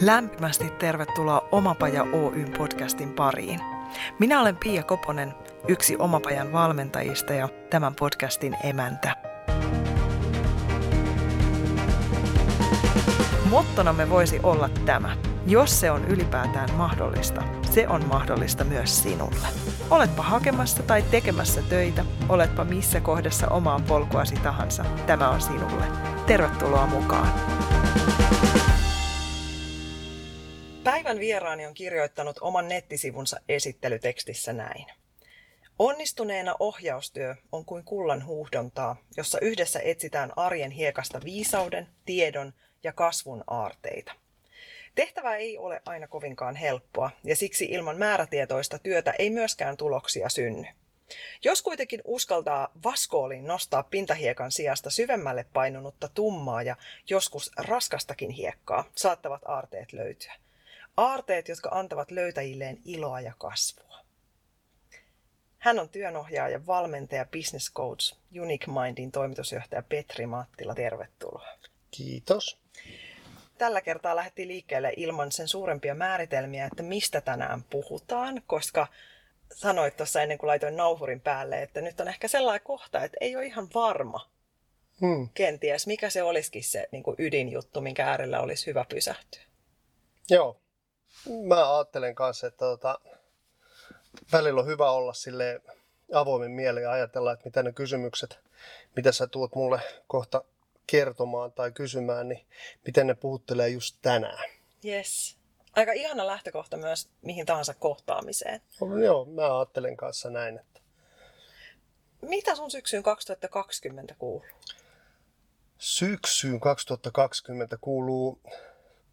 Lämpimästi tervetuloa Omapaja Oyn podcastin pariin. Minä olen Pia Koponen, yksi Omapajan valmentajista ja tämän podcastin emäntä. Mottonamme voisi olla tämä. Jos se on ylipäätään mahdollista, se on mahdollista myös sinulle. Oletpa hakemassa tai tekemässä töitä, oletpa missä kohdassa omaa polkuasi tahansa, tämä on sinulle. Tervetuloa mukaan! Päivän vieraani on kirjoittanut oman nettisivunsa esittelytekstissä näin. Onnistuneena ohjaustyö on kuin kullan huuhdontaa, jossa yhdessä etsitään arjen hiekasta viisauden, tiedon ja kasvun aarteita. Tehtävä ei ole aina kovinkaan helppoa, ja siksi ilman määrätietoista työtä ei myöskään tuloksia synny. Jos kuitenkin uskaltaa vaskooliin nostaa pintahiekan sijasta syvemmälle painunutta tummaa ja joskus raskastakin hiekkaa, saattavat aarteet löytyä. Aarteet, jotka antavat löytäjilleen iloa ja kasvua. Hän on työnohjaaja, valmentaja, business coach, Unique Mindin toimitusjohtaja Petri Mattila. Tervetuloa. Kiitos. Tällä kertaa lähti liikkeelle ilman sen suurempia määritelmiä, että mistä tänään puhutaan, koska sanoit tuossa ennen kuin laitoin nauhurin päälle, että nyt on ehkä sellainen kohta, että ei ole ihan varma hmm. kenties, mikä se olisikin se niin kuin ydinjuttu, minkä äärellä olisi hyvä pysähtyä. Joo, mä ajattelen kanssa, että tota, välillä on hyvä olla sille avoimen mielen ja ajatella, että mitä ne kysymykset, mitä sä tuot mulle kohta kertomaan tai kysymään, niin miten ne puhuttelee just tänään. Yes. Aika ihana lähtökohta myös mihin tahansa kohtaamiseen. No, joo, mä ajattelen kanssa näin. Että... Mitä sun syksyyn 2020 kuuluu? Syksyyn 2020 kuuluu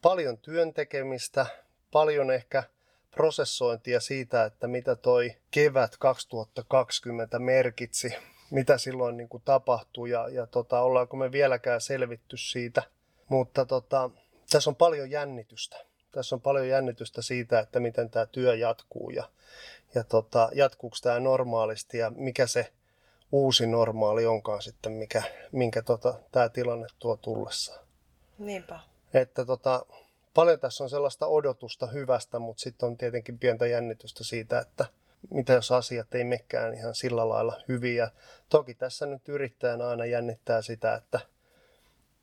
paljon työntekemistä, paljon ehkä prosessointia siitä, että mitä toi kevät 2020 merkitsi, mitä silloin niin kuin tapahtui ja, ja tota, ollaanko me vieläkään selvitty siitä. Mutta tota, tässä on paljon jännitystä. Tässä on paljon jännitystä siitä, että miten tämä työ jatkuu ja, ja tota, jatkuuko tämä normaalisti ja mikä se uusi normaali onkaan sitten, mikä, minkä tota, tämä tilanne tuo tullessaan. Niinpä. Että tota, paljon tässä on sellaista odotusta hyvästä, mutta sitten on tietenkin pientä jännitystä siitä, että mitä jos asiat ei mekään ihan sillä lailla hyviä. Toki tässä nyt yrittäjänä aina jännittää sitä, että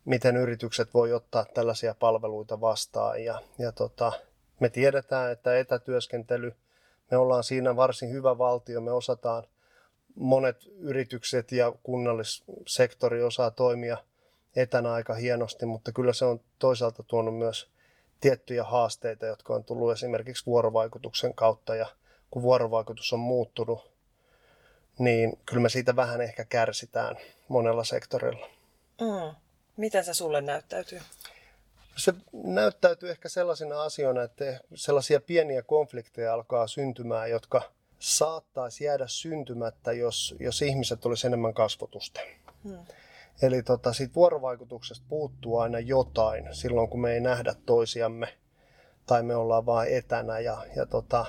miten yritykset voi ottaa tällaisia palveluita vastaan. Ja, ja tota, me tiedetään, että etätyöskentely, me ollaan siinä varsin hyvä valtio, me osataan, monet yritykset ja kunnallissektori osaa toimia etänä aika hienosti, mutta kyllä se on toisaalta tuonut myös tiettyjä haasteita, jotka on tullut esimerkiksi vuorovaikutuksen kautta ja kun vuorovaikutus on muuttunut, niin kyllä me siitä vähän ehkä kärsitään monella sektorilla. Mm. Miten se sulle näyttäytyy? Se näyttäytyy ehkä sellaisina asioina, että sellaisia pieniä konflikteja alkaa syntymään, jotka saattaisi jäädä syntymättä, jos, jos ihmiset olisi enemmän kasvotusta. Hmm. Eli tota, siitä vuorovaikutuksesta puuttuu aina jotain silloin, kun me ei nähdä toisiamme tai me ollaan vain etänä. Ja, ja tota,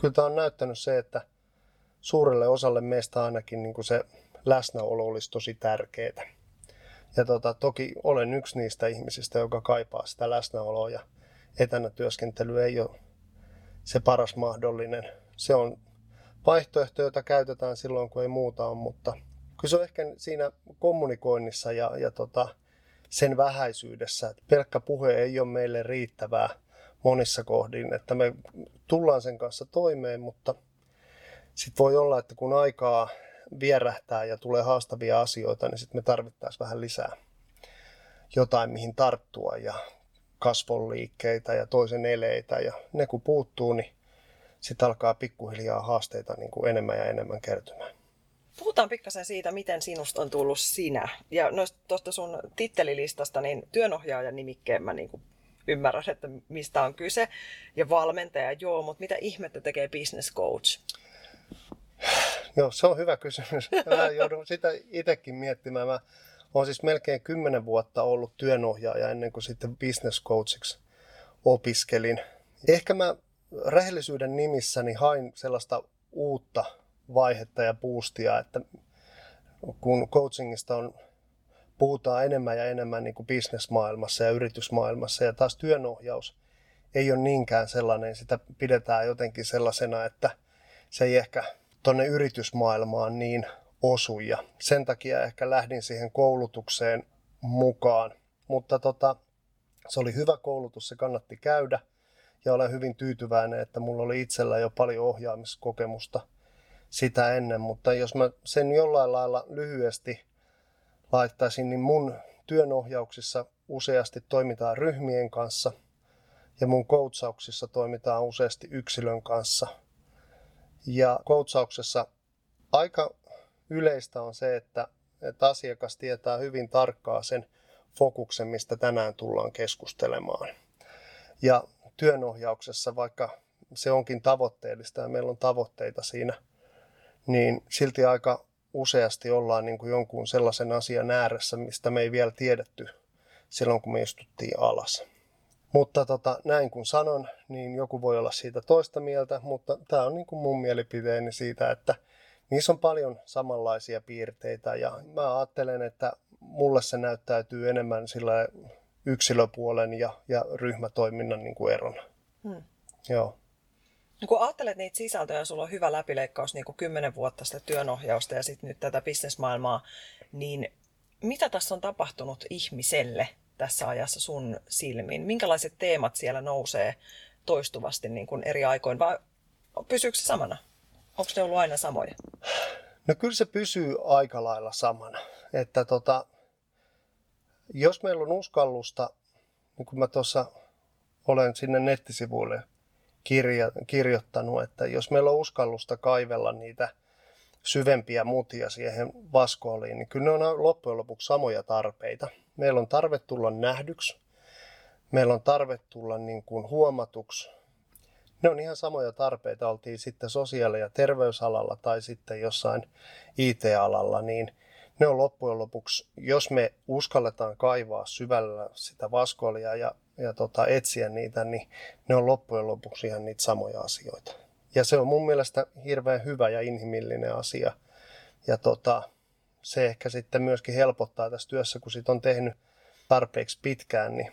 kyllä tämä on näyttänyt se, että suurelle osalle meistä ainakin niin kuin se läsnäolo olisi tosi tärkeää. Ja tota, toki olen yksi niistä ihmisistä, joka kaipaa sitä läsnäoloa ja etänä työskentely ei ole se paras mahdollinen. Se on vaihtoehto, jota käytetään silloin, kun ei muuta ole, mutta – kyllä se on ehkä siinä kommunikoinnissa ja, ja tota, sen vähäisyydessä, että pelkkä puhe ei ole meille riittävää monissa kohdin, että me tullaan sen kanssa toimeen, mutta sitten voi olla, että kun aikaa vierähtää ja tulee haastavia asioita, niin sitten me tarvittaisiin vähän lisää jotain, mihin tarttua ja kasvonliikkeitä ja toisen eleitä ja ne kun puuttuu, niin sitten alkaa pikkuhiljaa haasteita niin kuin enemmän ja enemmän kertymään. Puhutaan pikkasen siitä, miten sinusta on tullut sinä. Ja tuosta sun tittelilistasta, niin työnohjaajan nimikkeen mä niin ymmärrän, että mistä on kyse. Ja valmentaja, joo, mutta mitä ihmettä tekee business coach? Joo, se on hyvä kysymys. Mä joudun sitä itsekin miettimään. Mä olen siis melkein kymmenen vuotta ollut työnohjaaja ennen kuin sitten business coachiksi opiskelin. Ehkä mä rehellisyyden nimissäni hain sellaista uutta vaihetta ja boostia, että kun coachingista on puhutaan enemmän ja enemmän niin kuin bisnesmaailmassa ja yritysmaailmassa. Ja taas työnohjaus ei ole niinkään sellainen, sitä pidetään jotenkin sellaisena, että se ei ehkä tuonne yritysmaailmaan niin osu. Ja sen takia ehkä lähdin siihen koulutukseen mukaan. Mutta tota, se oli hyvä koulutus, se kannatti käydä. Ja olen hyvin tyytyväinen, että mulla oli itsellä jo paljon ohjaamiskokemusta sitä ennen. Mutta jos mä sen jollain lailla lyhyesti laittaisin, niin mun työnohjauksissa useasti toimitaan ryhmien kanssa ja mun coachauksissa toimitaan useasti yksilön kanssa. Ja coachauksessa aika yleistä on se, että, että asiakas tietää hyvin tarkkaa sen fokuksen, mistä tänään tullaan keskustelemaan. Ja työnohjauksessa, vaikka se onkin tavoitteellista ja meillä on tavoitteita siinä, niin silti aika useasti ollaan niin kuin jonkun sellaisen asian ääressä, mistä me ei vielä tiedetty silloin, kun me istuttiin alas. Mutta tota, näin kun sanon, niin joku voi olla siitä toista mieltä, mutta tämä on niin kuin mun mielipiteeni siitä, että niissä on paljon samanlaisia piirteitä ja mä ajattelen, että mulle se näyttäytyy enemmän sillä yksilöpuolen ja, ja ryhmätoiminnan niin kuin erona. Hmm. Joo. No kun ajattelet niitä sisältöjä, sulla on hyvä läpileikkaus niin kuin 10 vuotta sitä työnohjausta ja sitten nyt tätä bisnesmaailmaa, niin mitä tässä on tapahtunut ihmiselle tässä ajassa sun silmiin? Minkälaiset teemat siellä nousee toistuvasti niin kuin eri aikoin vai pysyykö se samana? Onko ne ollut aina samoja? No kyllä se pysyy aika lailla samana. Että tota, jos meillä on uskallusta, niin kuin mä tuossa olen sinne nettisivuille kirja, kirjoittanut, että jos meillä on uskallusta kaivella niitä syvempiä mutia siihen vaskooliin, niin kyllä ne on loppujen lopuksi samoja tarpeita. Meillä on tarve tulla nähdyksi, meillä on tarve tulla niin kuin huomatuksi. Ne on ihan samoja tarpeita, oltiin sitten sosiaali- ja terveysalalla tai sitten jossain IT-alalla, niin ne on loppujen lopuksi, jos me uskalletaan kaivaa syvällä sitä vaskolia ja ja tota, etsiä niitä, niin ne on loppujen lopuksi ihan niitä samoja asioita. Ja se on mun mielestä hirveän hyvä ja inhimillinen asia. Ja tota, se ehkä sitten myöskin helpottaa tässä työssä, kun sit on tehnyt tarpeeksi pitkään, niin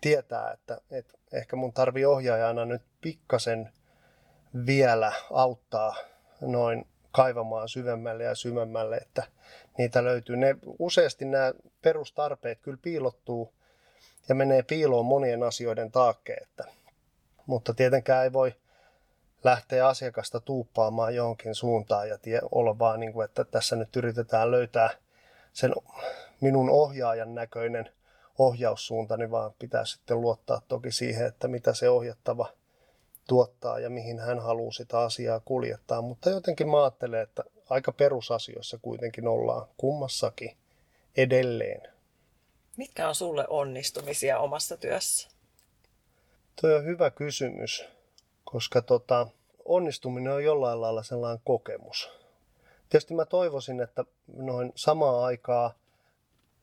tietää, että, että ehkä mun tarvii ohjaajana nyt pikkasen vielä auttaa noin kaivamaan syvemmälle ja syvemmälle, että niitä löytyy. Ne, useasti nämä perustarpeet kyllä piilottuu ja menee piiloon monien asioiden taakke. Että, mutta tietenkään ei voi lähteä asiakasta tuuppaamaan johonkin suuntaan ja tie, olla vaan niin kuin, että tässä nyt yritetään löytää sen minun ohjaajan näköinen ohjaussuunta, niin vaan pitää sitten luottaa toki siihen, että mitä se ohjattava tuottaa ja mihin hän haluaa sitä asiaa kuljettaa. Mutta jotenkin mä ajattelen, että aika perusasioissa kuitenkin ollaan kummassakin edelleen. Mitkä on sulle onnistumisia omassa työssä? Tuo on hyvä kysymys, koska tota, onnistuminen on jollain lailla sellainen kokemus. Tietysti mä toivoisin, että noin samaa aikaa,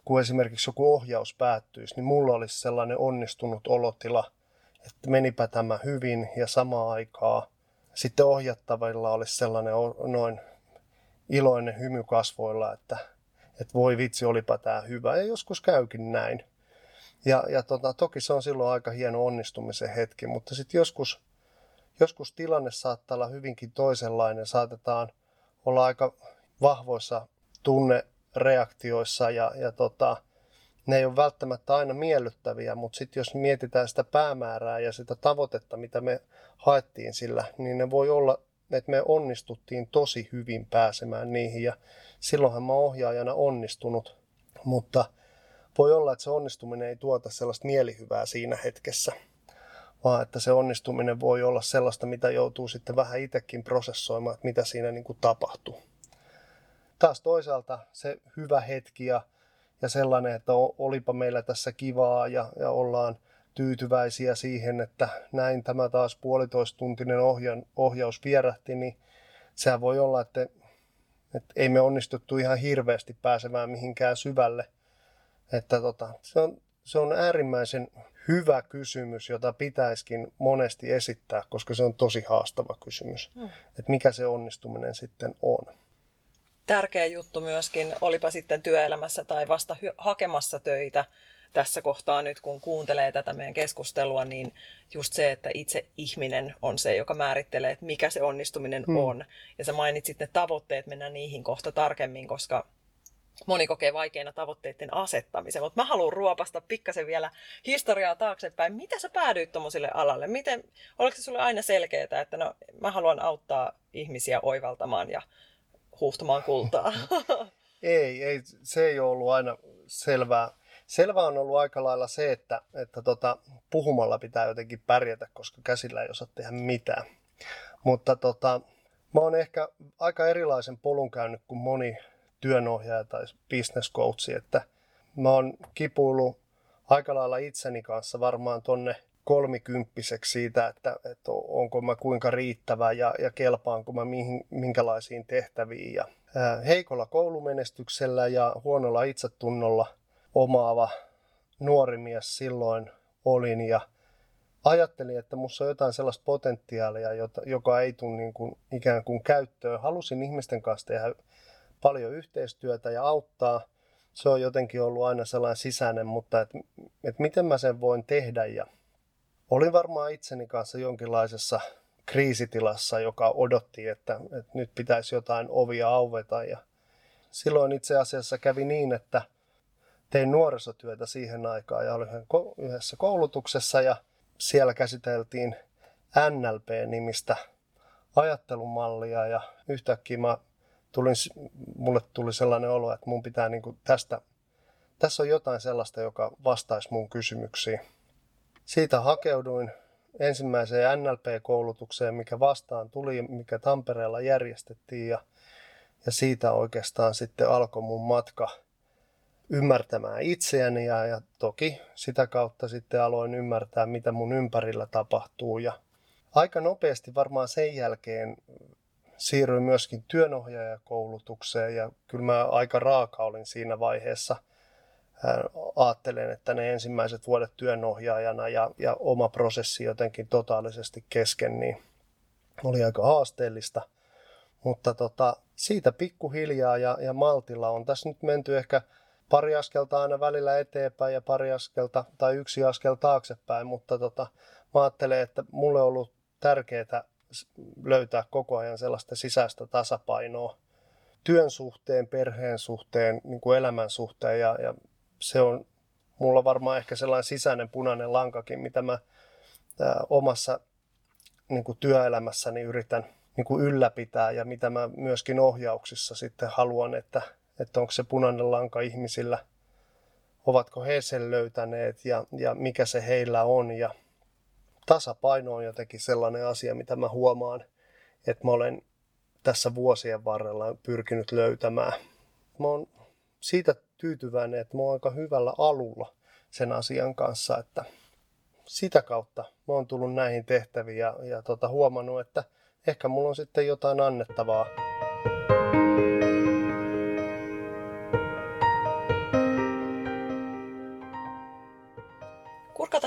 kun esimerkiksi joku ohjaus päättyisi, niin mulla olisi sellainen onnistunut olotila, että menipä tämä hyvin ja samaa aikaa sitten ohjattavilla olisi sellainen noin iloinen hymy kasvoilla, että että voi vitsi, olipa tämä hyvä. Ja joskus käykin näin. Ja, ja tota, toki se on silloin aika hieno onnistumisen hetki, mutta sitten joskus, joskus tilanne saattaa olla hyvinkin toisenlainen. Saatetaan olla aika vahvoissa tunnereaktioissa ja, ja tota, ne ei ole välttämättä aina miellyttäviä, mutta sitten jos mietitään sitä päämäärää ja sitä tavoitetta, mitä me haettiin sillä, niin ne voi olla että me onnistuttiin tosi hyvin pääsemään niihin ja silloinhan mä ohjaajana onnistunut, mutta voi olla, että se onnistuminen ei tuota sellaista mielihyvää siinä hetkessä, vaan että se onnistuminen voi olla sellaista, mitä joutuu sitten vähän itsekin prosessoimaan, että mitä siinä niin kuin tapahtuu. Taas toisaalta se hyvä hetki ja, ja sellainen, että olipa meillä tässä kivaa ja, ja ollaan – tyytyväisiä siihen, että näin tämä taas puolitoista tuntinen ohja- ohjaus vierähti, niin sehän voi olla, että, että ei me onnistuttu ihan hirveästi pääsemään mihinkään syvälle. Että tota, se, on, se on äärimmäisen hyvä kysymys, jota pitäisikin monesti esittää, koska se on tosi haastava kysymys. Mm. Että mikä se onnistuminen sitten on. tärkeä juttu myöskin, olipa sitten työelämässä tai vasta hakemassa töitä tässä kohtaa nyt, kun kuuntelee tätä meidän keskustelua, niin just se, että itse ihminen on se, joka määrittelee, että mikä se onnistuminen hmm. on. Ja sä mainitsit ne tavoitteet, mennään niihin kohta tarkemmin, koska moni kokee vaikeina tavoitteiden asettamisen, mutta mä haluan ruopasta pikkasen vielä historiaa taaksepäin. Mitä sä päädyit tuommoiselle alalle? Miten, oliko se sulle aina selkeää, että no, mä haluan auttaa ihmisiä oivaltamaan ja huuhtomaan kultaa? ei, ei, se ei ole ollut aina selvää. Selvää on ollut aika lailla se, että, että tota, puhumalla pitää jotenkin pärjätä, koska käsillä ei osaa tehdä mitään. Mutta tota, mä oon ehkä aika erilaisen polun käynyt kuin moni työnohjaaja tai business coachi, että mä oon kipuillut aika lailla itseni kanssa varmaan tonne kolmikymppiseksi siitä, että, että onko mä kuinka riittävä ja, ja kelpaanko mä mihin, minkälaisiin tehtäviin. Ja, ää, heikolla koulumenestyksellä ja huonolla itsetunnolla omaava nuori mies silloin olin ja ajattelin, että musta on jotain sellaista potentiaalia, jota, joka ei tule niin kuin, ikään kuin käyttöön. Halusin ihmisten kanssa tehdä paljon yhteistyötä ja auttaa. Se on jotenkin ollut aina sellainen sisäinen, mutta että et miten mä sen voin tehdä. Ja olin varmaan itseni kanssa jonkinlaisessa kriisitilassa, joka odotti, että, että nyt pitäisi jotain ovia auveta. Ja silloin itse asiassa kävi niin, että tein nuorisotyötä siihen aikaan ja olin yhdessä koulutuksessa ja siellä käsiteltiin NLP-nimistä ajattelumallia ja yhtäkkiä mä tulin, mulle tuli sellainen olo, että mun pitää niin tästä, tässä on jotain sellaista, joka vastaisi mun kysymyksiin. Siitä hakeuduin ensimmäiseen NLP-koulutukseen, mikä vastaan tuli, mikä Tampereella järjestettiin ja, ja siitä oikeastaan sitten alkoi mun matka ymmärtämään itseäni ja, ja toki sitä kautta sitten aloin ymmärtää, mitä mun ympärillä tapahtuu ja aika nopeasti varmaan sen jälkeen siirryin myöskin työnohjaajakoulutukseen ja kyllä mä aika raaka olin siinä vaiheessa. Ajattelen, että ne ensimmäiset vuodet työnohjaajana ja, ja oma prosessi jotenkin totaalisesti kesken, niin oli aika haasteellista. Mutta tota, siitä pikkuhiljaa ja, ja maltilla on tässä nyt menty ehkä pari askelta aina välillä eteenpäin ja pari askelta tai yksi askel taaksepäin, mutta tota, mä ajattelen, että mulle on ollut tärkeää löytää koko ajan sellaista sisäistä tasapainoa työn suhteen, perheen suhteen, niin kuin elämän suhteen ja, ja se on mulla varmaan ehkä sellainen sisäinen punainen lankakin, mitä mä ää, omassa niin kuin työelämässäni yritän niin kuin ylläpitää ja mitä mä myöskin ohjauksissa sitten haluan, että, että onko se punainen lanka ihmisillä, ovatko he sen löytäneet ja, ja mikä se heillä on ja tasapaino on jotenkin sellainen asia, mitä mä huomaan, että mä olen tässä vuosien varrella pyrkinyt löytämään. Mä oon siitä tyytyväinen, että mä oon aika hyvällä alulla sen asian kanssa, että sitä kautta mä oon tullut näihin tehtäviin ja, ja tota, huomannut, että ehkä mulla on sitten jotain annettavaa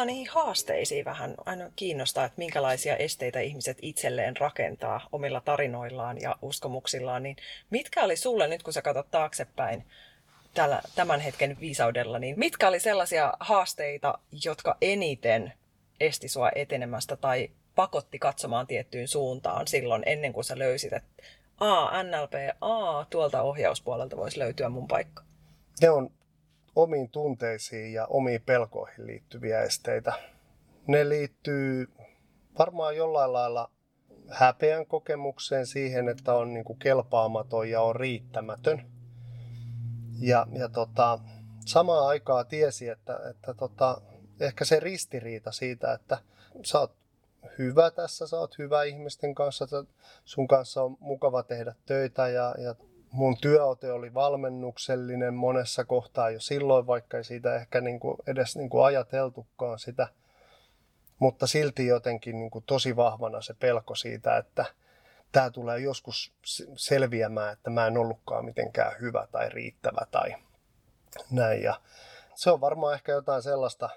Kurkataan niihin haasteisiin vähän. Aina kiinnostaa, että minkälaisia esteitä ihmiset itselleen rakentaa omilla tarinoillaan ja uskomuksillaan. Niin mitkä oli sulle nyt, kun sä katsot taaksepäin tällä, tämän hetken viisaudella, niin mitkä oli sellaisia haasteita, jotka eniten esti sua etenemästä tai pakotti katsomaan tiettyyn suuntaan silloin ennen kuin sä löysit, että A, NLP, A, tuolta ohjauspuolelta voisi löytyä mun paikka? Ne on omiin tunteisiin ja omiin pelkoihin liittyviä esteitä. Ne liittyy varmaan jollain lailla häpeän kokemukseen siihen, että on niin kuin kelpaamaton ja on riittämätön. Ja, ja tota, samaan aikaan tiesi, että, että tota, ehkä se ristiriita siitä, että sä oot hyvä tässä, sä oot hyvä ihmisten kanssa, sun kanssa on mukava tehdä töitä ja, ja mun työote oli valmennuksellinen monessa kohtaa jo silloin, vaikka ei siitä ehkä niin kuin edes niin kuin ajateltukaan sitä. Mutta silti jotenkin niin kuin tosi vahvana se pelko siitä, että tämä tulee joskus selviämään, että mä en ollutkaan mitenkään hyvä tai riittävä tai näin. Ja se on varmaan ehkä jotain sellaista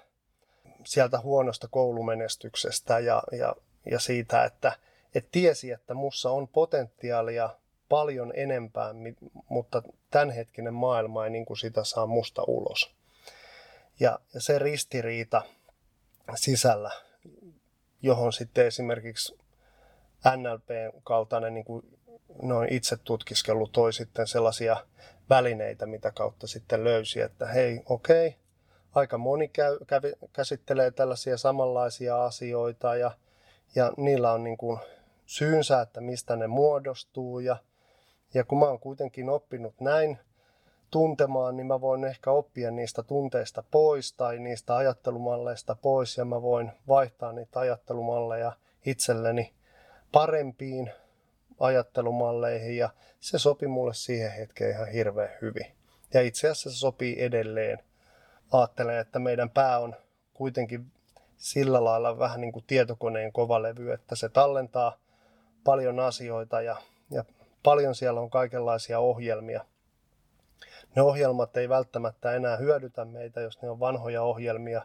sieltä huonosta koulumenestyksestä ja, ja, ja siitä, että et tiesi, että mussa on potentiaalia paljon enempää, mutta tämänhetkinen maailma ei niin kuin sitä saa musta ulos. Ja, se ristiriita sisällä, johon sitten esimerkiksi NLP-kaltainen niin kuin noin itse tutkiskelu toi sitten sellaisia välineitä, mitä kautta sitten löysi, että hei, okei, okay, aika moni käy, kävi, käsittelee tällaisia samanlaisia asioita ja, ja niillä on niin kuin syynsä, että mistä ne muodostuu ja, ja kun mä oon kuitenkin oppinut näin tuntemaan, niin mä voin ehkä oppia niistä tunteista pois tai niistä ajattelumalleista pois ja mä voin vaihtaa niitä ajattelumalleja itselleni parempiin ajattelumalleihin ja se sopi mulle siihen hetkeen ihan hirveän hyvin. Ja itse asiassa se sopii edelleen. Ajattelen, että meidän pää on kuitenkin sillä lailla vähän niin kuin tietokoneen kovalevy, että se tallentaa paljon asioita ja, paljon siellä on kaikenlaisia ohjelmia. Ne ohjelmat ei välttämättä enää hyödytä meitä, jos ne on vanhoja ohjelmia,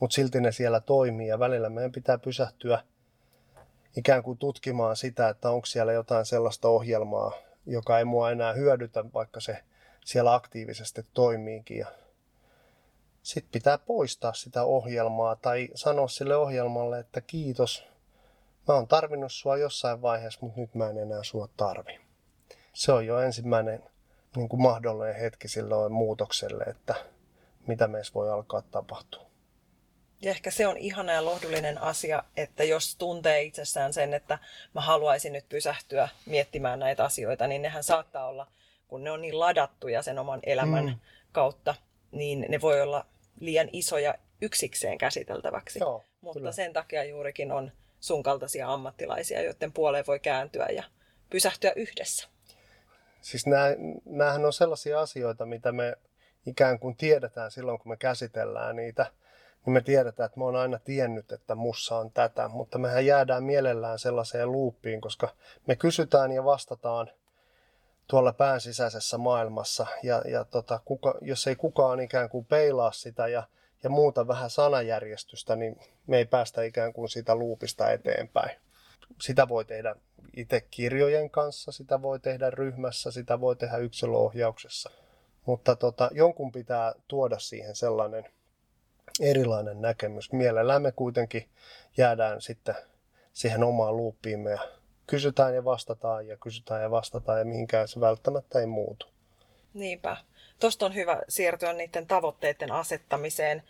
mutta silti ne siellä toimii ja välillä meidän pitää pysähtyä – ikään kuin tutkimaan sitä, että onko siellä jotain sellaista ohjelmaa, joka ei mua enää hyödytä, vaikka se siellä aktiivisesti toimiikin. Ja sitten pitää poistaa sitä ohjelmaa tai sanoa sille ohjelmalle, että kiitos, mä oon tarvinnut sua jossain vaiheessa, mutta nyt mä en enää sua tarvi. Se on jo ensimmäinen niin kuin mahdollinen hetki silloin muutokselle, että mitä meissä voi alkaa tapahtua. Ja ehkä se on ihana ja lohdullinen asia, että jos tuntee itsessään sen, että mä haluaisin nyt pysähtyä miettimään näitä asioita, niin nehän saattaa olla, kun ne on niin ladattuja sen oman elämän mm. kautta, niin ne voi olla liian isoja yksikseen käsiteltäväksi. Joo, Mutta kyllä. sen takia juurikin on sun kaltaisia ammattilaisia, joiden puoleen voi kääntyä ja pysähtyä yhdessä. Siis näähän on sellaisia asioita, mitä me ikään kuin tiedetään silloin, kun me käsitellään niitä – niin me tiedetään, että mä oon aina tiennyt, että mussa on tätä, mutta mehän jäädään mielellään sellaiseen luuppiin, koska me kysytään ja vastataan tuolla pään sisäisessä maailmassa ja, ja tota, kuka, jos ei kukaan ikään kuin peilaa sitä ja, ja muuta vähän sanajärjestystä, niin me ei päästä ikään kuin sitä luupista eteenpäin. Sitä voi tehdä itse kirjojen kanssa, sitä voi tehdä ryhmässä, sitä voi tehdä yksilöohjauksessa. Mutta tota, jonkun pitää tuoda siihen sellainen erilainen näkemys. Mielellään me kuitenkin jäädään sitten siihen omaan luuppiimme ja kysytään ja vastataan ja kysytään ja vastataan ja mihinkään se välttämättä ei muutu. Niinpä. Tuosta on hyvä siirtyä niiden tavoitteiden asettamiseen.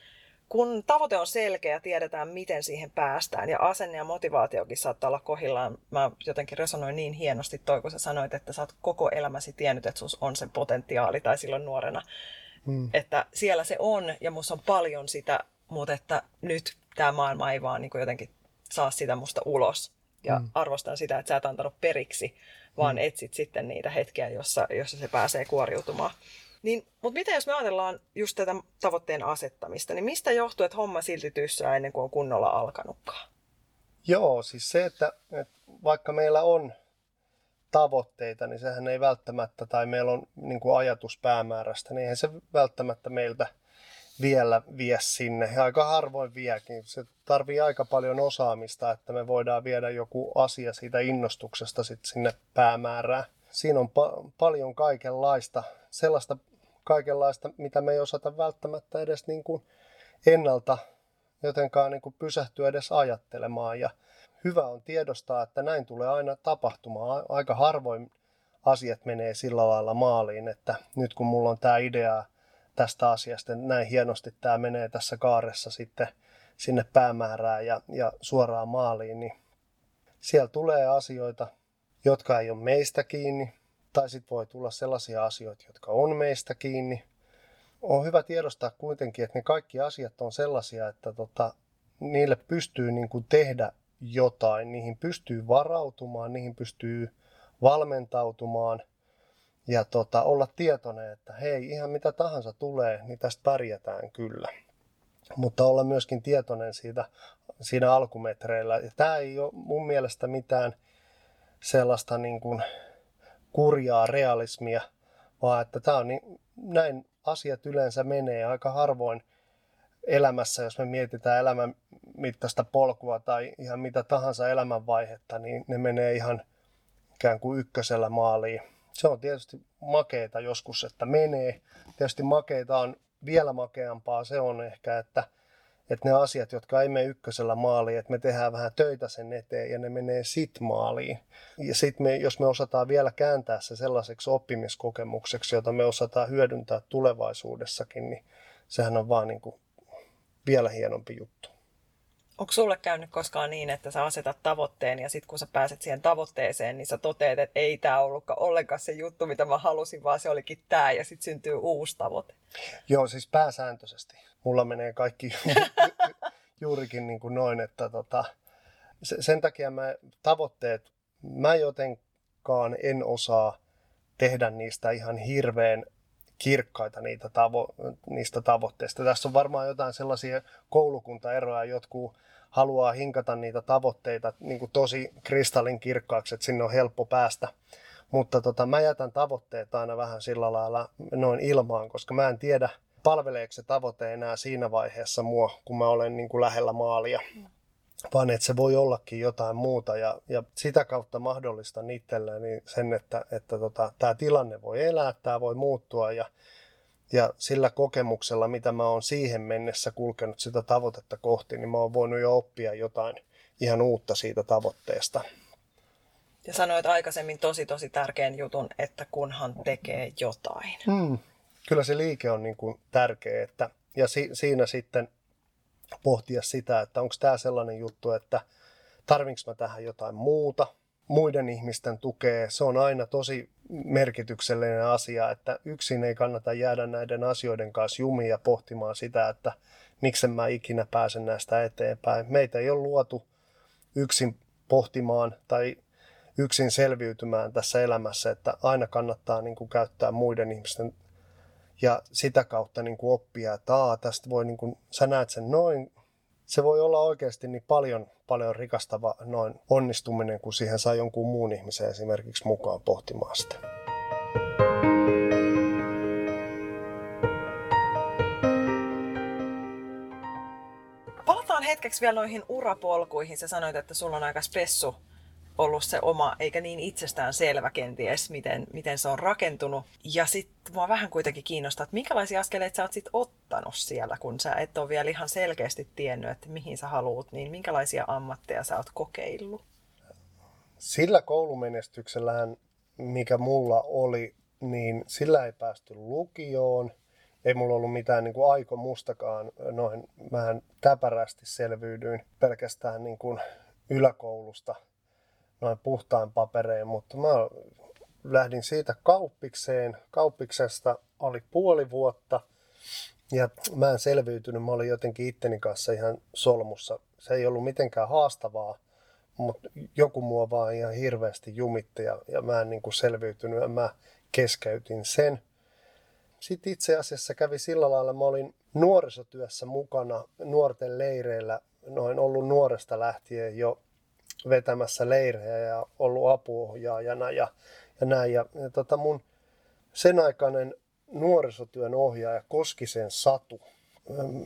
Kun tavoite on selkeä ja tiedetään, miten siihen päästään, ja asenne ja motivaatiokin saattaa olla kohillaan. Mä jotenkin resonoin niin hienosti toi, kun sä sanoit, että sä oot koko elämäsi tiennyt, että sus on se potentiaali, tai silloin nuorena Mm. Että siellä se on ja musta on paljon sitä, mutta että nyt tämä maailma ei vaan niin jotenkin saa sitä musta ulos. Ja mm. arvostan sitä, että sä et antanut periksi, vaan mm. etsit sitten niitä hetkiä, jossa, jossa se pääsee kuoriutumaan. Niin, mutta mitä jos me ajatellaan just tätä tavoitteen asettamista, niin mistä johtuu, että homma silti tyssää ennen kuin on kunnolla alkanutkaan? Joo, siis se, että, että vaikka meillä on tavoitteita, niin sehän ei välttämättä, tai meillä on niin kuin ajatus päämäärästä, niin eihän se välttämättä meiltä vielä vie sinne. Aika harvoin viekin. Se tarvii aika paljon osaamista, että me voidaan viedä joku asia siitä innostuksesta sitten sinne päämäärään. Siinä on pa- paljon kaikenlaista, sellaista kaikenlaista, mitä me ei osata välttämättä edes niin kuin ennalta jotenkaan niin kuin pysähtyä edes ajattelemaan. Ja hyvä on tiedostaa, että näin tulee aina tapahtumaan. Aika harvoin asiat menee sillä lailla maaliin, että nyt kun mulla on tämä idea tästä asiasta, näin hienosti tämä menee tässä kaaressa sitten sinne päämäärään ja, ja suoraan maaliin, niin siellä tulee asioita, jotka ei ole meistä kiinni, tai sitten voi tulla sellaisia asioita, jotka on meistä kiinni. On hyvä tiedostaa kuitenkin, että ne kaikki asiat on sellaisia, että tota, niille pystyy niin kuin tehdä jotain, niihin pystyy varautumaan, niihin pystyy valmentautumaan ja tota, olla tietoinen, että hei, ihan mitä tahansa tulee, niin tästä pärjätään kyllä. Mutta olla myöskin tietoinen siitä siinä alkumetreillä. Ja tämä ei ole mun mielestä mitään sellaista niin kuin kurjaa realismia, vaan että tämä on niin, näin asiat yleensä menee aika harvoin elämässä, jos me mietitään elämän mittaista polkua tai ihan mitä tahansa elämänvaihetta, niin ne menee ihan ikään kuin ykkösellä maaliin. Se on tietysti makeita joskus, että menee. Tietysti makeita on vielä makeampaa se on ehkä, että, että ne asiat, jotka ei mene ykkösellä maaliin, että me tehdään vähän töitä sen eteen ja ne menee sit maaliin. Ja sitten me, jos me osataan vielä kääntää se sellaiseksi oppimiskokemukseksi, jota me osataan hyödyntää tulevaisuudessakin, niin sehän on vaan niin kuin vielä hienompi juttu. Onko sulle käynyt koskaan niin, että sä asetat tavoitteen ja sitten kun sä pääset siihen tavoitteeseen, niin sä toteat, että ei tämä ollutkaan ollenkaan se juttu, mitä mä halusin, vaan se olikin tämä ja sitten syntyy uusi tavoite? Joo, siis pääsääntöisesti. Mulla menee kaikki juurikin niin kuin noin, että tota, sen takia mä tavoitteet, mä jotenkaan en osaa tehdä niistä ihan hirveän kirkkaita niitä tavo- niistä tavoitteista. Tässä on varmaan jotain sellaisia koulukuntaeroja, jotkut haluaa hinkata niitä tavoitteita niin kuin tosi kristallin kirkkaaksi, että sinne on helppo päästä. Mutta tota, mä jätän tavoitteet aina vähän sillä lailla noin ilmaan, koska mä en tiedä, palveleeko se tavoite enää siinä vaiheessa mua, kun mä olen niin kuin lähellä maalia. Vaan että se voi ollakin jotain muuta ja, ja sitä kautta mahdollistan itselleen sen, että, että tota, tämä tilanne voi elää, tämä voi muuttua ja, ja sillä kokemuksella, mitä mä oon siihen mennessä kulkenut sitä tavoitetta kohti, niin mä oon voinut jo oppia jotain ihan uutta siitä tavoitteesta. Ja sanoit aikaisemmin tosi tosi tärkeän jutun, että kunhan tekee jotain. Hmm. Kyllä se liike on niin kuin tärkeä, että, ja si, siinä sitten pohtia sitä, että onko tämä sellainen juttu, että tarvinko mä tähän jotain muuta, muiden ihmisten tukea. Se on aina tosi merkityksellinen asia, että yksin ei kannata jäädä näiden asioiden kanssa jumiin ja pohtimaan sitä, että miksi mä ikinä pääsen näistä eteenpäin. Meitä ei ole luotu yksin pohtimaan tai yksin selviytymään tässä elämässä, että aina kannattaa niin kuin käyttää muiden ihmisten ja sitä kautta niin kuin oppia, että Aa, tästä voi, niin kuin, sä näet sen noin, se voi olla oikeasti niin paljon, paljon rikastava noin onnistuminen, kun siihen saa jonkun muun ihmisen esimerkiksi mukaan pohtimaan sitä. Palataan hetkeksi vielä noihin urapolkuihin. Sä sanoit, että sulla on aika spessu ollut se oma, eikä niin itsestään selvä kenties, miten, miten se on rakentunut. Ja sitten mua vähän kuitenkin kiinnostaa, että minkälaisia askeleita sä oot sit ottanut siellä, kun sä et ole vielä ihan selkeästi tiennyt, että mihin sä haluut, niin minkälaisia ammatteja sä oot kokeillut? Sillä koulumenestyksellähän, mikä mulla oli, niin sillä ei päästy lukioon. Ei mulla ollut mitään niin kuin aikomustakaan. Noin, mähän täpärästi selviydyin pelkästään niin kuin yläkoulusta noin puhtaan paperein, mutta mä lähdin siitä kauppikseen. Kauppiksesta oli puoli vuotta ja mä en selviytynyt. Mä olin jotenkin itteni kanssa ihan solmussa. Se ei ollut mitenkään haastavaa, mutta joku mua vaan ihan hirveästi jumitti ja, ja mä en niin kuin selviytynyt ja mä keskeytin sen. Sitten itse asiassa kävi sillä lailla, mä olin nuorisotyössä mukana nuorten leireillä, noin ollut nuoresta lähtien jo vetämässä leirejä ja ollut apuohjaajana ja, ja näin. Ja, ja tota mun sen aikainen nuorisotyön ohjaaja Koskisen Satu,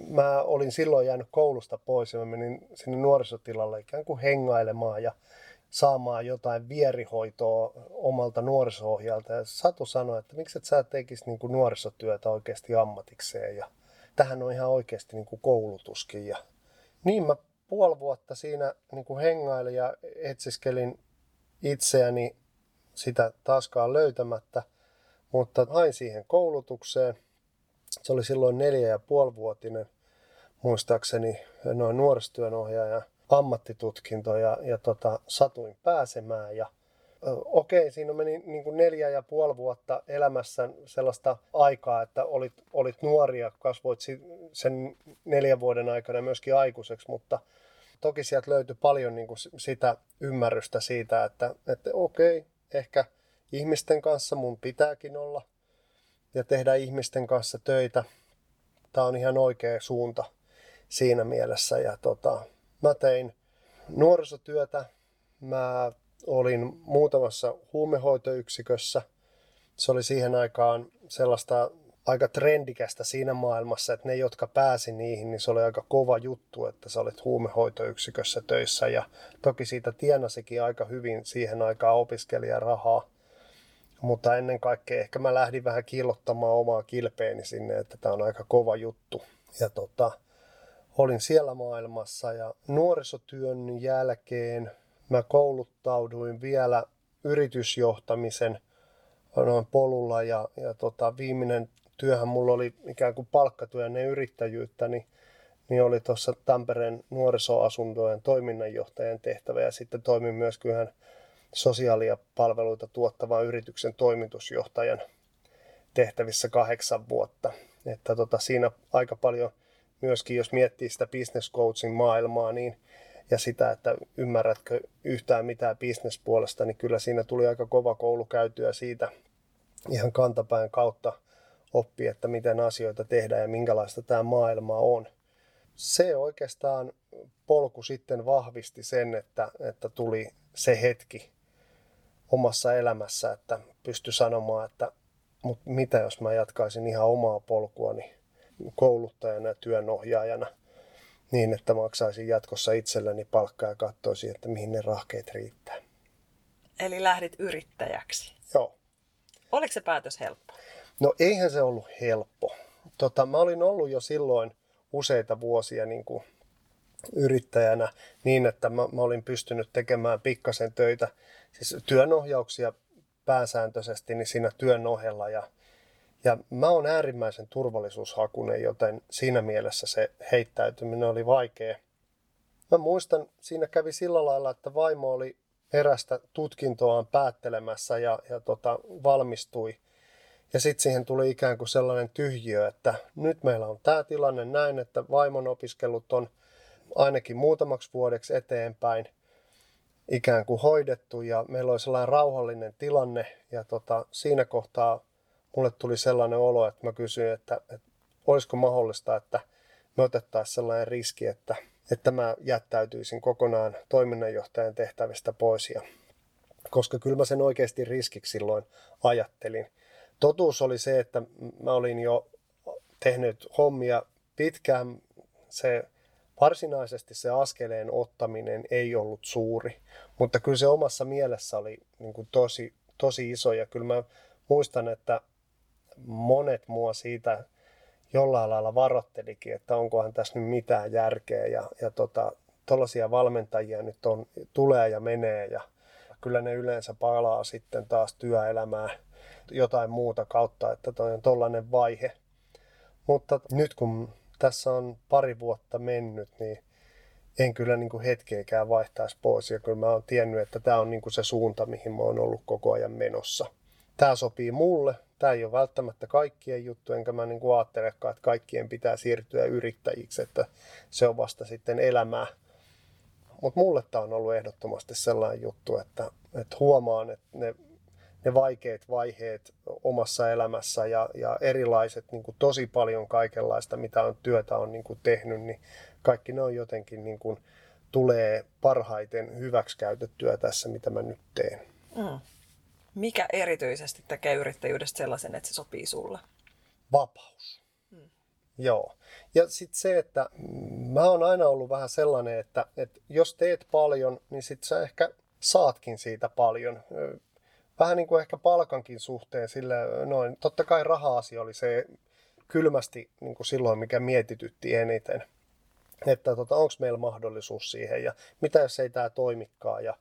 mä olin silloin jäänyt koulusta pois ja mä menin sinne nuorisotilalle ikään kuin hengailemaan ja saamaan jotain vierihoitoa omalta nuoriso-ohjaajalta. Ja Satu sanoi, että miksi et sä tekisi niin kuin nuorisotyötä oikeasti ammatikseen ja tähän on ihan oikeasti niin kuin koulutuskin. Ja niin mä puoli vuotta siinä niin kuin hengailin ja etsiskelin itseäni sitä taaskaan löytämättä, mutta hain siihen koulutukseen. Se oli silloin neljä ja puolivuotinen, muistaakseni noin nuorisotyönohjaaja ammattitutkinto ja, ja tota, satuin pääsemään ja okei, siinä meni niin kuin neljä ja puoli vuotta elämässä sellaista aikaa, että olit, olit nuoria, kasvoit sen neljän vuoden aikana myöskin aikuiseksi, mutta toki sieltä löytyi paljon niin kuin sitä ymmärrystä siitä, että, että okei, ehkä ihmisten kanssa mun pitääkin olla ja tehdä ihmisten kanssa töitä. Tämä on ihan oikea suunta siinä mielessä. Ja tota, mä tein nuorisotyötä. Mä olin muutamassa huumehoitoyksikössä. Se oli siihen aikaan sellaista aika trendikästä siinä maailmassa, että ne, jotka pääsi niihin, niin se oli aika kova juttu, että sä olit huumehoitoyksikössä töissä ja toki siitä tienasikin aika hyvin siihen aikaan opiskelijarahaa. Mutta ennen kaikkea ehkä mä lähdin vähän kiillottamaan omaa kilpeeni sinne, että tämä on aika kova juttu. Ja tota, olin siellä maailmassa ja nuorisotyön jälkeen mä kouluttauduin vielä yritysjohtamisen noin polulla ja, ja tota, viimeinen työhän mulla oli ikään kuin palkkatyö ennen yrittäjyyttä, niin, niin oli tuossa Tampereen nuorisoasuntojen toiminnanjohtajan tehtävä ja sitten toimin myös kyllähän sosiaalia palveluita tuottavan yrityksen toimitusjohtajan tehtävissä kahdeksan vuotta. Että tota, siinä aika paljon myöskin, jos miettii sitä business coachin maailmaa, niin ja sitä, että ymmärrätkö yhtään mitään bisnespuolesta, niin kyllä siinä tuli aika kova koulu käytyä siitä ihan kantapään kautta oppi, että miten asioita tehdään ja minkälaista tämä maailma on. Se oikeastaan polku sitten vahvisti sen, että, että tuli se hetki omassa elämässä, että pysty sanomaan, että mutta mitä jos mä jatkaisin ihan omaa polkuani kouluttajana ja työnohjaajana niin, että maksaisin jatkossa itselleni palkkaa ja katsoisin, että mihin ne rahkeet riittää. Eli lähdit yrittäjäksi. Joo. Oliko se päätös helppo? No eihän se ollut helppo. Tota, mä olin ollut jo silloin useita vuosia niin kuin yrittäjänä niin, että mä, mä olin pystynyt tekemään pikkasen töitä, siis työnohjauksia pääsääntöisesti niin siinä työn ohella ja, ja mä oon äärimmäisen turvallisuushakunen, joten siinä mielessä se heittäytyminen oli vaikea. Mä muistan, siinä kävi sillä lailla, että vaimo oli erästä tutkintoaan päättelemässä ja, ja tota, valmistui – ja sitten siihen tuli ikään kuin sellainen tyhjiö, että nyt meillä on tämä tilanne näin, että vaimon opiskelut on ainakin muutamaksi vuodeksi eteenpäin ikään kuin hoidettu ja meillä oli sellainen rauhallinen tilanne ja tota, siinä kohtaa mulle tuli sellainen olo, että mä kysyin, että, että olisiko mahdollista, että me otettaisiin sellainen riski, että, että mä jättäytyisin kokonaan toiminnanjohtajan tehtävistä pois. Ja, koska kyllä mä sen oikeasti riskiksi silloin ajattelin totuus oli se, että mä olin jo tehnyt hommia pitkään. Se varsinaisesti se askeleen ottaminen ei ollut suuri, mutta kyllä se omassa mielessä oli niin kuin tosi, tosi iso ja kyllä mä muistan, että monet mua siitä jollain lailla varottelikin, että onkohan tässä nyt mitään järkeä ja, ja tota, tuollaisia valmentajia nyt on, tulee ja menee ja kyllä ne yleensä palaa sitten taas työelämään jotain muuta kautta, että toi on tollainen vaihe. Mutta nyt kun tässä on pari vuotta mennyt, niin en kyllä niin kuin hetkeäkään vaihtaisi pois. Ja kyllä mä oon tiennyt, että tämä on niin kuin se suunta, mihin mä oon ollut koko ajan menossa. Tämä sopii mulle. Tämä ei ole välttämättä kaikkien juttu, enkä mä niin ajattelekaan, että kaikkien pitää siirtyä yrittäjiksi, että se on vasta sitten elämää. Mutta mulle tämä on ollut ehdottomasti sellainen juttu, että, että huomaan, että ne ne vaikeat vaiheet omassa elämässä ja, ja erilaiset niin kuin tosi paljon kaikenlaista, mitä on työtä on niin kuin tehnyt, niin kaikki ne on jotenkin niin kuin, tulee parhaiten hyväksikäytettyä tässä, mitä mä nyt teen. Mm. Mikä erityisesti tekee yrittäjyydestä sellaisen, että se sopii sulle? Vapaus. Mm. Joo. Ja sitten se, että mä oon aina ollut vähän sellainen, että, että jos teet paljon, niin sit sä ehkä saatkin siitä paljon vähän niin kuin ehkä palkankin suhteen sille noin. Totta kai raha-asia oli se kylmästi niin kuin silloin, mikä mietitytti eniten. Että tota, onko meillä mahdollisuus siihen ja mitä jos ei tämä toimikaan ja,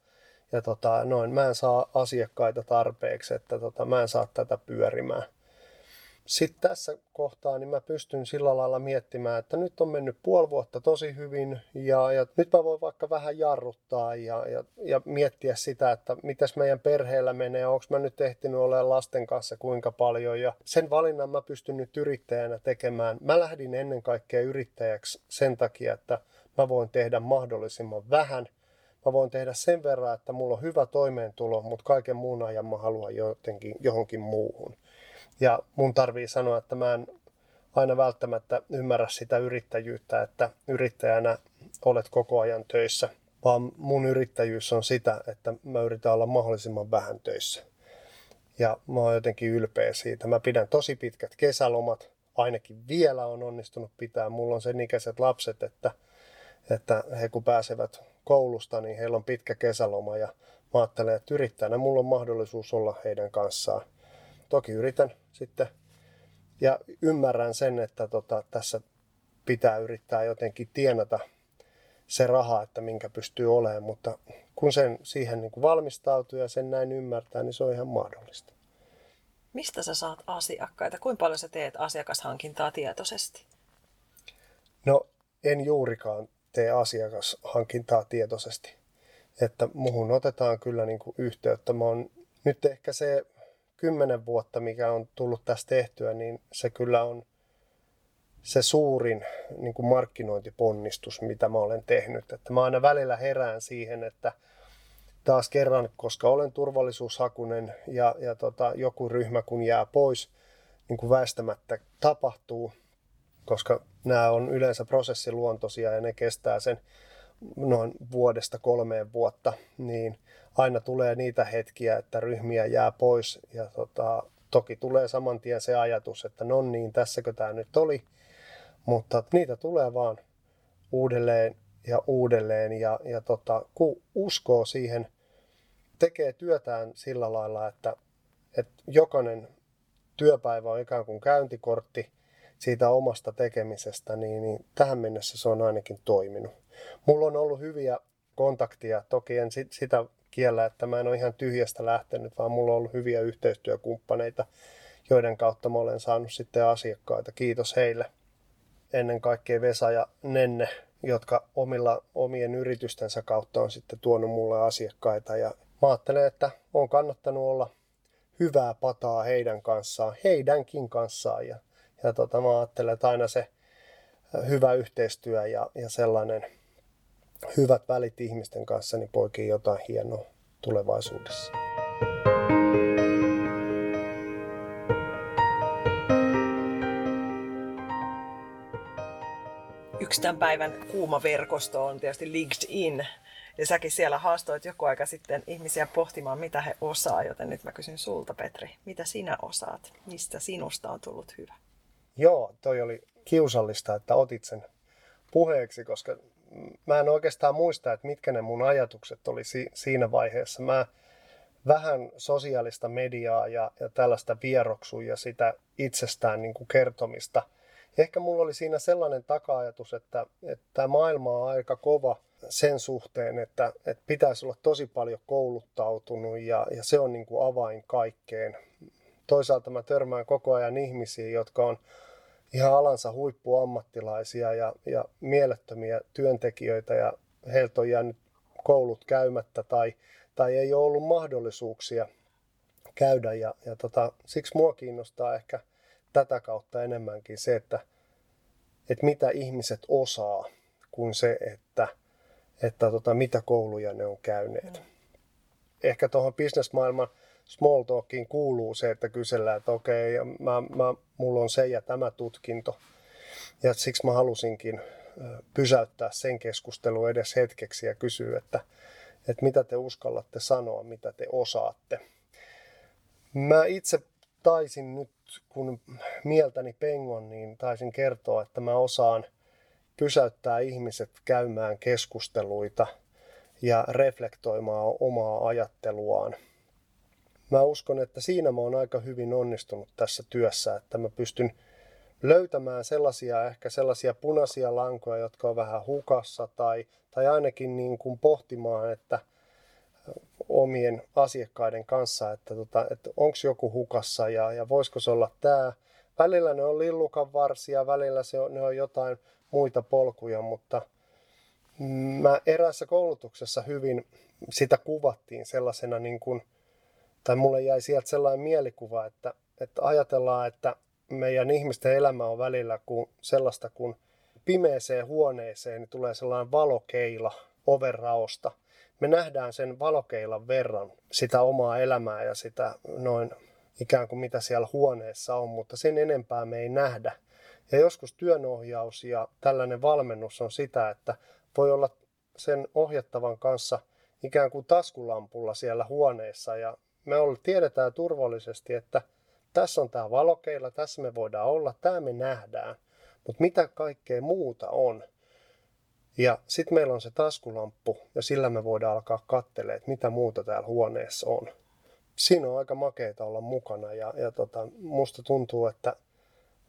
ja tota, noin, mä en saa asiakkaita tarpeeksi, että tota, mä en saa tätä pyörimään sitten tässä kohtaa niin mä pystyn sillä lailla miettimään, että nyt on mennyt puoli vuotta tosi hyvin ja, ja nyt mä voin vaikka vähän jarruttaa ja, ja, ja miettiä sitä, että mitäs meidän perheellä menee, onko mä nyt ehtinyt olemaan lasten kanssa kuinka paljon ja sen valinnan mä pystyn nyt yrittäjänä tekemään. Mä lähdin ennen kaikkea yrittäjäksi sen takia, että mä voin tehdä mahdollisimman vähän. Mä voin tehdä sen verran, että mulla on hyvä toimeentulo, mutta kaiken muun ajan mä haluan jotenkin johonkin muuhun. Ja mun tarvii sanoa, että mä en aina välttämättä ymmärrä sitä yrittäjyyttä, että yrittäjänä olet koko ajan töissä, vaan mun yrittäjyys on sitä, että mä yritän olla mahdollisimman vähän töissä. Ja mä oon jotenkin ylpeä siitä. Mä pidän tosi pitkät kesälomat. Ainakin vielä on onnistunut pitää. Mulla on sen ikäiset lapset, että, että he kun pääsevät koulusta, niin heillä on pitkä kesäloma. Ja mä ajattelen, että yrittäjänä mulla on mahdollisuus olla heidän kanssaan. Toki yritän sitten ja ymmärrän sen, että tota, tässä pitää yrittää jotenkin tienata se raha, että minkä pystyy olemaan, mutta kun sen siihen niin kuin valmistautuu ja sen näin ymmärtää, niin se on ihan mahdollista. Mistä sä saat asiakkaita? Kuinka paljon sä teet asiakashankintaa tietoisesti? No en juurikaan tee asiakashankintaa tietoisesti. Että muhun otetaan kyllä niin kuin yhteyttä. Mä oon nyt ehkä se kymmenen vuotta, mikä on tullut tästä tehtyä, niin se kyllä on se suurin niin kuin markkinointiponnistus, mitä mä olen tehnyt. Että mä aina välillä herään siihen, että taas kerran, koska olen turvallisuushakunen ja, ja tota, joku ryhmä kun jää pois, niin kuin väistämättä tapahtuu, koska nämä on yleensä prosessiluontoisia ja ne kestää sen noin vuodesta kolmeen vuotta, niin aina tulee niitä hetkiä, että ryhmiä jää pois. Ja tota, toki tulee saman tien se ajatus, että no niin, tässäkö tämä nyt oli, mutta niitä tulee vaan uudelleen ja uudelleen. Ja, ja tota, kun uskoo siihen, tekee työtään sillä lailla, että, että jokainen työpäivä on ikään kuin käyntikortti siitä omasta tekemisestä, niin, niin tähän mennessä se on ainakin toiminut. Mulla on ollut hyviä kontaktia, toki en sitä kiellä, että mä en ole ihan tyhjästä lähtenyt, vaan mulla on ollut hyviä yhteistyökumppaneita, joiden kautta mä olen saanut sitten asiakkaita. Kiitos heille. Ennen kaikkea Vesa ja Nenne, jotka omilla omien yritystensä kautta on sitten tuonut mulle asiakkaita. Ja mä ajattelen, että on kannattanut olla hyvää pataa heidän kanssaan, heidänkin kanssaan. Ja, ja tota, mä ajattelen, että aina se hyvä yhteistyö ja, ja sellainen hyvät välit ihmisten kanssa, niin poikii jotain hienoa tulevaisuudessa. Yksi tämän päivän kuuma verkosto on tietysti LinkedIn. Ja säkin siellä haastoit joku aika sitten ihmisiä pohtimaan, mitä he osaa, joten nyt mä kysyn sulta, Petri, mitä sinä osaat? Mistä sinusta on tullut hyvä? Joo, toi oli kiusallista, että otit sen puheeksi, koska mä en oikeastaan muista, että mitkä ne mun ajatukset oli si- siinä vaiheessa. Mä vähän sosiaalista mediaa ja, ja tällaista vieroksuja ja sitä itsestään niin kuin kertomista. Ehkä mulla oli siinä sellainen taka-ajatus, että, että tämä maailma on aika kova sen suhteen, että, että pitäisi olla tosi paljon kouluttautunut ja, ja se on niin kuin avain kaikkeen. Toisaalta mä törmään koko ajan ihmisiä, jotka on ihan alansa huippuammattilaisia ja, ja mielettömiä työntekijöitä ja heiltä on jäänyt koulut käymättä tai, tai ei ole ollut mahdollisuuksia käydä. Ja, ja tota, siksi mua kiinnostaa ehkä tätä kautta enemmänkin se, että, että mitä ihmiset osaa, kuin se, että, että tota, mitä kouluja ne on käyneet. Mm. Ehkä tuohon bisnesmaailman small talkiin kuuluu se, että kysellään, että okei, okay, mä, mä, mulla on se ja tämä tutkinto. Ja siksi mä halusinkin pysäyttää sen keskustelun edes hetkeksi ja kysyä, että, että mitä te uskallatte sanoa, mitä te osaatte. Mä itse taisin nyt, kun mieltäni pengon, niin taisin kertoa, että mä osaan pysäyttää ihmiset käymään keskusteluita ja reflektoimaan omaa ajatteluaan – mä uskon, että siinä mä oon aika hyvin onnistunut tässä työssä, että mä pystyn löytämään sellaisia, ehkä sellaisia punaisia lankoja, jotka on vähän hukassa tai, tai ainakin niin kuin pohtimaan, että omien asiakkaiden kanssa, että, tota, että onko joku hukassa ja, ja voisiko se olla tämä. Välillä ne on lillukan varsia, välillä se on, ne on jotain muita polkuja, mutta mä eräässä koulutuksessa hyvin sitä kuvattiin sellaisena niin kuin – tai mulle jäi sieltä sellainen mielikuva, että, että ajatellaan, että meidän ihmisten elämä on välillä kuin sellaista, kun pimeeseen huoneeseen niin tulee sellainen valokeila overraosta. Me nähdään sen valokeilan verran sitä omaa elämää ja sitä noin ikään kuin mitä siellä huoneessa on, mutta sen enempää me ei nähdä. Ja joskus työnohjaus ja tällainen valmennus on sitä, että voi olla sen ohjattavan kanssa ikään kuin taskulampulla siellä huoneessa ja me tiedetään turvallisesti, että tässä on tämä valokeila, tässä me voidaan olla, tämä me nähdään. Mutta mitä kaikkea muuta on? Ja sitten meillä on se taskulamppu ja sillä me voidaan alkaa katselemaan, että mitä muuta täällä huoneessa on. Siinä on aika makeita olla mukana ja, ja tota, musta tuntuu, että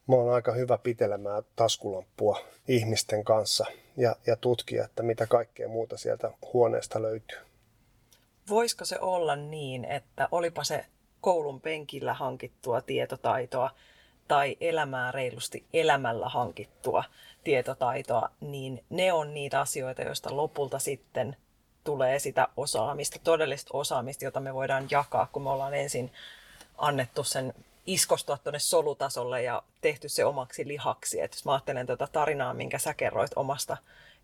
mä oon aika hyvä pitelemään taskulamppua ihmisten kanssa ja, ja tutkia, että mitä kaikkea muuta sieltä huoneesta löytyy. Voisiko se olla niin, että olipa se koulun penkillä hankittua tietotaitoa tai elämää reilusti elämällä hankittua tietotaitoa, niin ne on niitä asioita, joista lopulta sitten tulee sitä osaamista, todellista osaamista, jota me voidaan jakaa, kun me ollaan ensin annettu sen iskostua tuonne solutasolle ja tehty se omaksi lihaksi. Et jos mä ajattelen tuota tarinaa, minkä sä kerroit omasta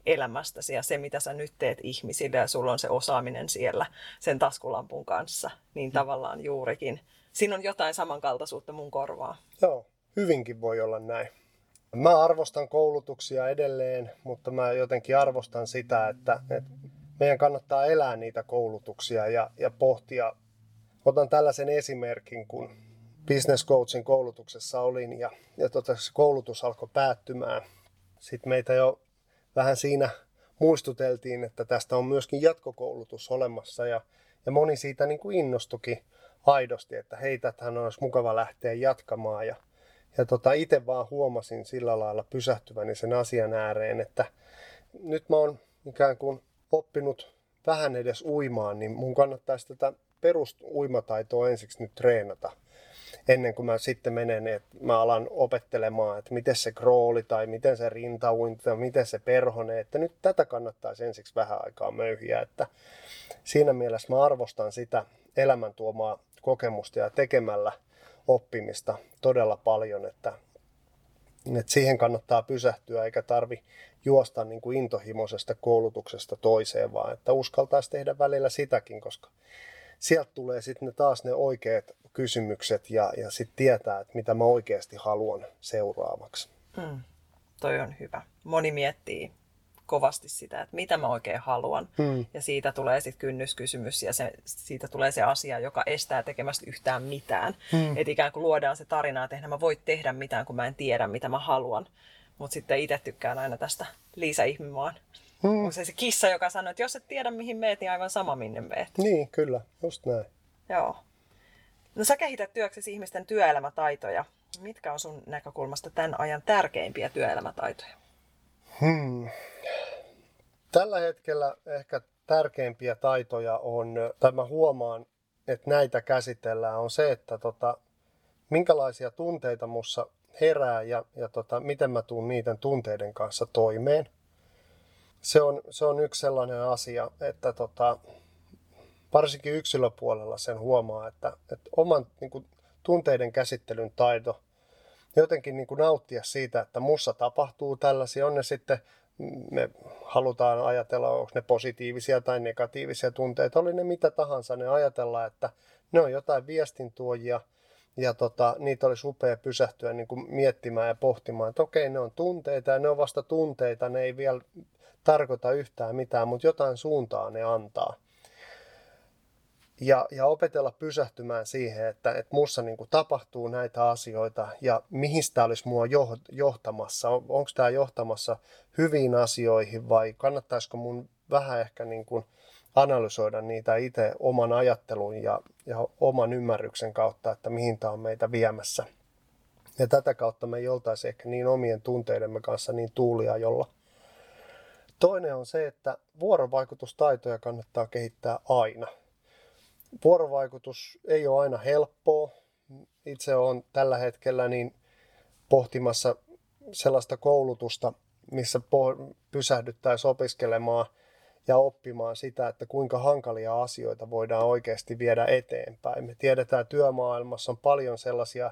elämästäsi ja se, mitä sä nyt teet ihmisille ja sulla on se osaaminen siellä sen taskulampun kanssa, niin mm. tavallaan juurikin. Siinä on jotain samankaltaisuutta mun korvaa. Joo, hyvinkin voi olla näin. Mä arvostan koulutuksia edelleen, mutta mä jotenkin arvostan sitä, että, että meidän kannattaa elää niitä koulutuksia ja, ja pohtia. Otan tällaisen esimerkin, kun business coachin koulutuksessa olin ja, ja tota, se koulutus alkoi päättymään. Sitten meitä jo vähän siinä muistuteltiin, että tästä on myöskin jatkokoulutus olemassa ja, ja moni siitä niin kuin innostukin aidosti, että hei, tätähän olisi mukava lähteä jatkamaan ja, ja tota, itse vaan huomasin sillä lailla pysähtyväni sen asian ääreen, että nyt mä oon ikään kuin oppinut vähän edes uimaan, niin mun kannattaisi tätä perusuimataitoa ensiksi nyt treenata ennen kuin mä sitten menen, että mä alan opettelemaan, että miten se krooli tai miten se rintauinti tai miten se perhone, että nyt tätä kannattaisi ensiksi vähän aikaa möyhiä, että siinä mielessä mä arvostan sitä elämän tuomaa kokemusta ja tekemällä oppimista todella paljon, että, että siihen kannattaa pysähtyä eikä tarvi juosta niin kuin intohimoisesta koulutuksesta toiseen, vaan että uskaltaisi tehdä välillä sitäkin, koska sieltä tulee sitten ne taas ne oikeat kysymykset ja, ja sitten tietää, että mitä mä oikeasti haluan seuraavaksi. Mm, toi on hyvä. Moni miettii kovasti sitä, että mitä mä oikein haluan. Hmm. Ja siitä tulee sitten kynnyskysymys ja se, siitä tulee se asia, joka estää tekemästä yhtään mitään. Hmm. Että ikään kuin luodaan se tarina, että mä voi tehdä mitään, kun mä en tiedä, mitä mä haluan. Mutta sitten itse tykkään aina tästä Liisa Ihmimaan. Hmm. Se se kissa, joka sanoo, että jos et tiedä mihin meet, niin aivan sama minne meet. Niin, kyllä, just näin. Joo. No sä kehität työksesi ihmisten työelämätaitoja. Mitkä on sun näkökulmasta tämän ajan tärkeimpiä työelämätaitoja? Hmm. Tällä hetkellä ehkä tärkeimpiä taitoja on, tai mä huomaan, että näitä käsitellään, on se, että tota, minkälaisia tunteita mussa herää ja, ja tota, miten mä tuun niiden tunteiden kanssa toimeen. Se on, se on yksi sellainen asia, että tota, varsinkin yksilöpuolella sen huomaa, että, että oman niin kuin, tunteiden käsittelyn taito, jotenkin niin kuin nauttia siitä, että mussa tapahtuu tällaisia, on ne sitten, me halutaan ajatella, onko ne positiivisia tai negatiivisia tunteita, oli ne mitä tahansa, ne ajatella, että ne on jotain viestintuojia, ja tota, niitä olisi upea pysähtyä niin kuin miettimään ja pohtimaan, että okei, ne on tunteita ja ne on vasta tunteita, ne ei vielä tarkoita yhtään mitään, mutta jotain suuntaa ne antaa ja, ja opetella pysähtymään siihen, että, että muussa niin kuin tapahtuu näitä asioita ja mihin tämä olisi mua johtamassa. On, onko tämä johtamassa hyviin asioihin vai kannattaisiko mun vähän ehkä niin kuin analysoida niitä itse oman ajattelun ja, ja oman ymmärryksen kautta, että mihin tämä on meitä viemässä. Ja tätä kautta me ei oltaisi ehkä niin omien tunteidemme kanssa niin tuulia jolla. Toinen on se, että vuorovaikutustaitoja kannattaa kehittää aina – vuorovaikutus ei ole aina helppoa. Itse olen tällä hetkellä niin pohtimassa sellaista koulutusta, missä pysähdyttäisiin opiskelemaan ja oppimaan sitä, että kuinka hankalia asioita voidaan oikeasti viedä eteenpäin. Me tiedetään, että työmaailmassa on paljon sellaisia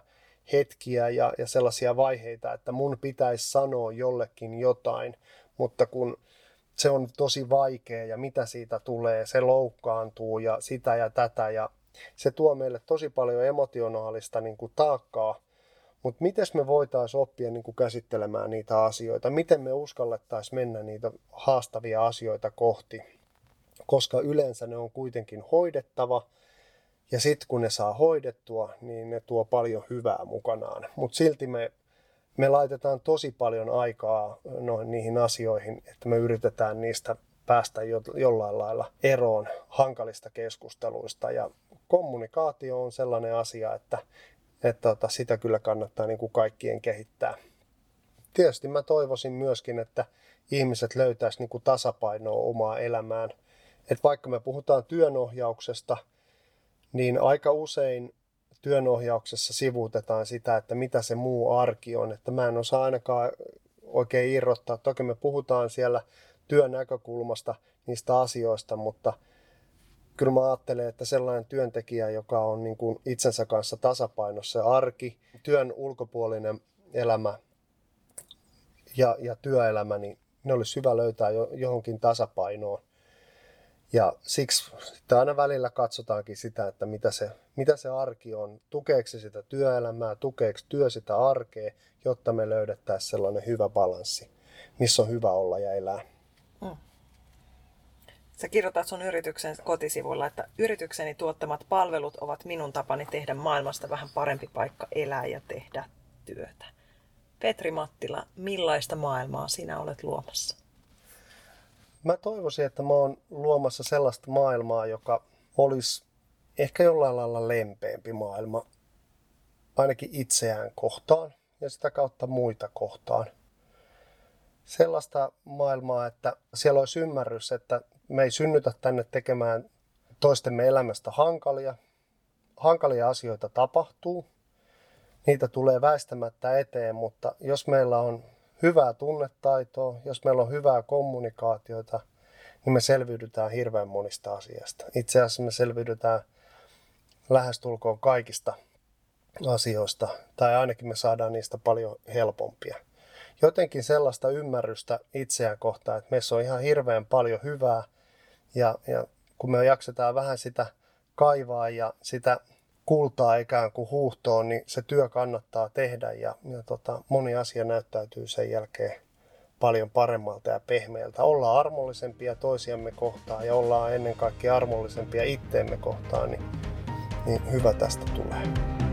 hetkiä ja, ja sellaisia vaiheita, että mun pitäisi sanoa jollekin jotain, mutta kun se on tosi vaikea ja mitä siitä tulee, se loukkaantuu ja sitä ja tätä ja se tuo meille tosi paljon emotionaalista niin kuin taakkaa, mutta miten me voitaisiin oppia niin kuin käsittelemään niitä asioita, miten me uskallettaisiin mennä niitä haastavia asioita kohti, koska yleensä ne on kuitenkin hoidettava Ja sitten kun ne saa hoidettua, niin ne tuo paljon hyvää mukanaan. Mutta silti me, me laitetaan tosi paljon aikaa no, niihin asioihin, että me yritetään niistä päästä jo, jollain lailla eroon hankalista keskusteluista. Ja kommunikaatio on sellainen asia, että, että tota, sitä kyllä kannattaa niin kuin kaikkien kehittää. Tietysti mä toivoisin myöskin, että ihmiset löytäisivät niin kuin tasapainoa omaa elämään. Et vaikka me puhutaan työnohjauksesta, niin aika usein työnohjauksessa sivuutetaan sitä, että mitä se muu arki on. Että mä en osaa ainakaan oikein irrottaa. Toki me puhutaan siellä työn näkökulmasta niistä asioista, mutta kyllä mä ajattelen, että sellainen työntekijä, joka on niin kuin itsensä kanssa tasapainossa, arki, työn ulkopuolinen elämä ja, ja työelämä, niin ne olisi hyvä löytää jo, johonkin tasapainoon. Ja siksi aina välillä katsotaankin sitä, että mitä se, mitä se arki on. Tukeeko se sitä työelämää, tukeeko työ sitä arkea, jotta me löydettäisiin sellainen hyvä balanssi, missä on hyvä olla ja elää. Hmm. Sä kirjoitat sun yrityksen kotisivulla, että yritykseni tuottamat palvelut ovat minun tapani tehdä maailmasta vähän parempi paikka elää ja tehdä työtä. Petri Mattila, millaista maailmaa sinä olet luomassa? Mä toivoisin, että mä oon luomassa sellaista maailmaa, joka olisi ehkä jollain lailla lempeämpi maailma, ainakin itseään kohtaan ja sitä kautta muita kohtaan. Sellaista maailmaa, että siellä olisi ymmärrys, että me ei synnytä tänne tekemään toistemme elämästä hankalia. Hankalia asioita tapahtuu, niitä tulee väistämättä eteen, mutta jos meillä on hyvää tunnetaitoa, jos meillä on hyvää kommunikaatiota, niin me selviydytään hirveän monista asiasta. Itse asiassa me selviydytään lähestulkoon kaikista asioista, tai ainakin me saadaan niistä paljon helpompia. Jotenkin sellaista ymmärrystä itseään kohtaan, että meissä on ihan hirveän paljon hyvää, ja, ja kun me jaksetaan vähän sitä kaivaa ja sitä kultaa ikään kuin huuhtoon, niin se työ kannattaa tehdä ja, ja tota, moni asia näyttäytyy sen jälkeen paljon paremmalta ja pehmeältä. Ollaan armollisempia toisiamme kohtaan ja ollaan ennen kaikkea armollisempia itteemme kohtaan, niin, niin hyvä tästä tulee.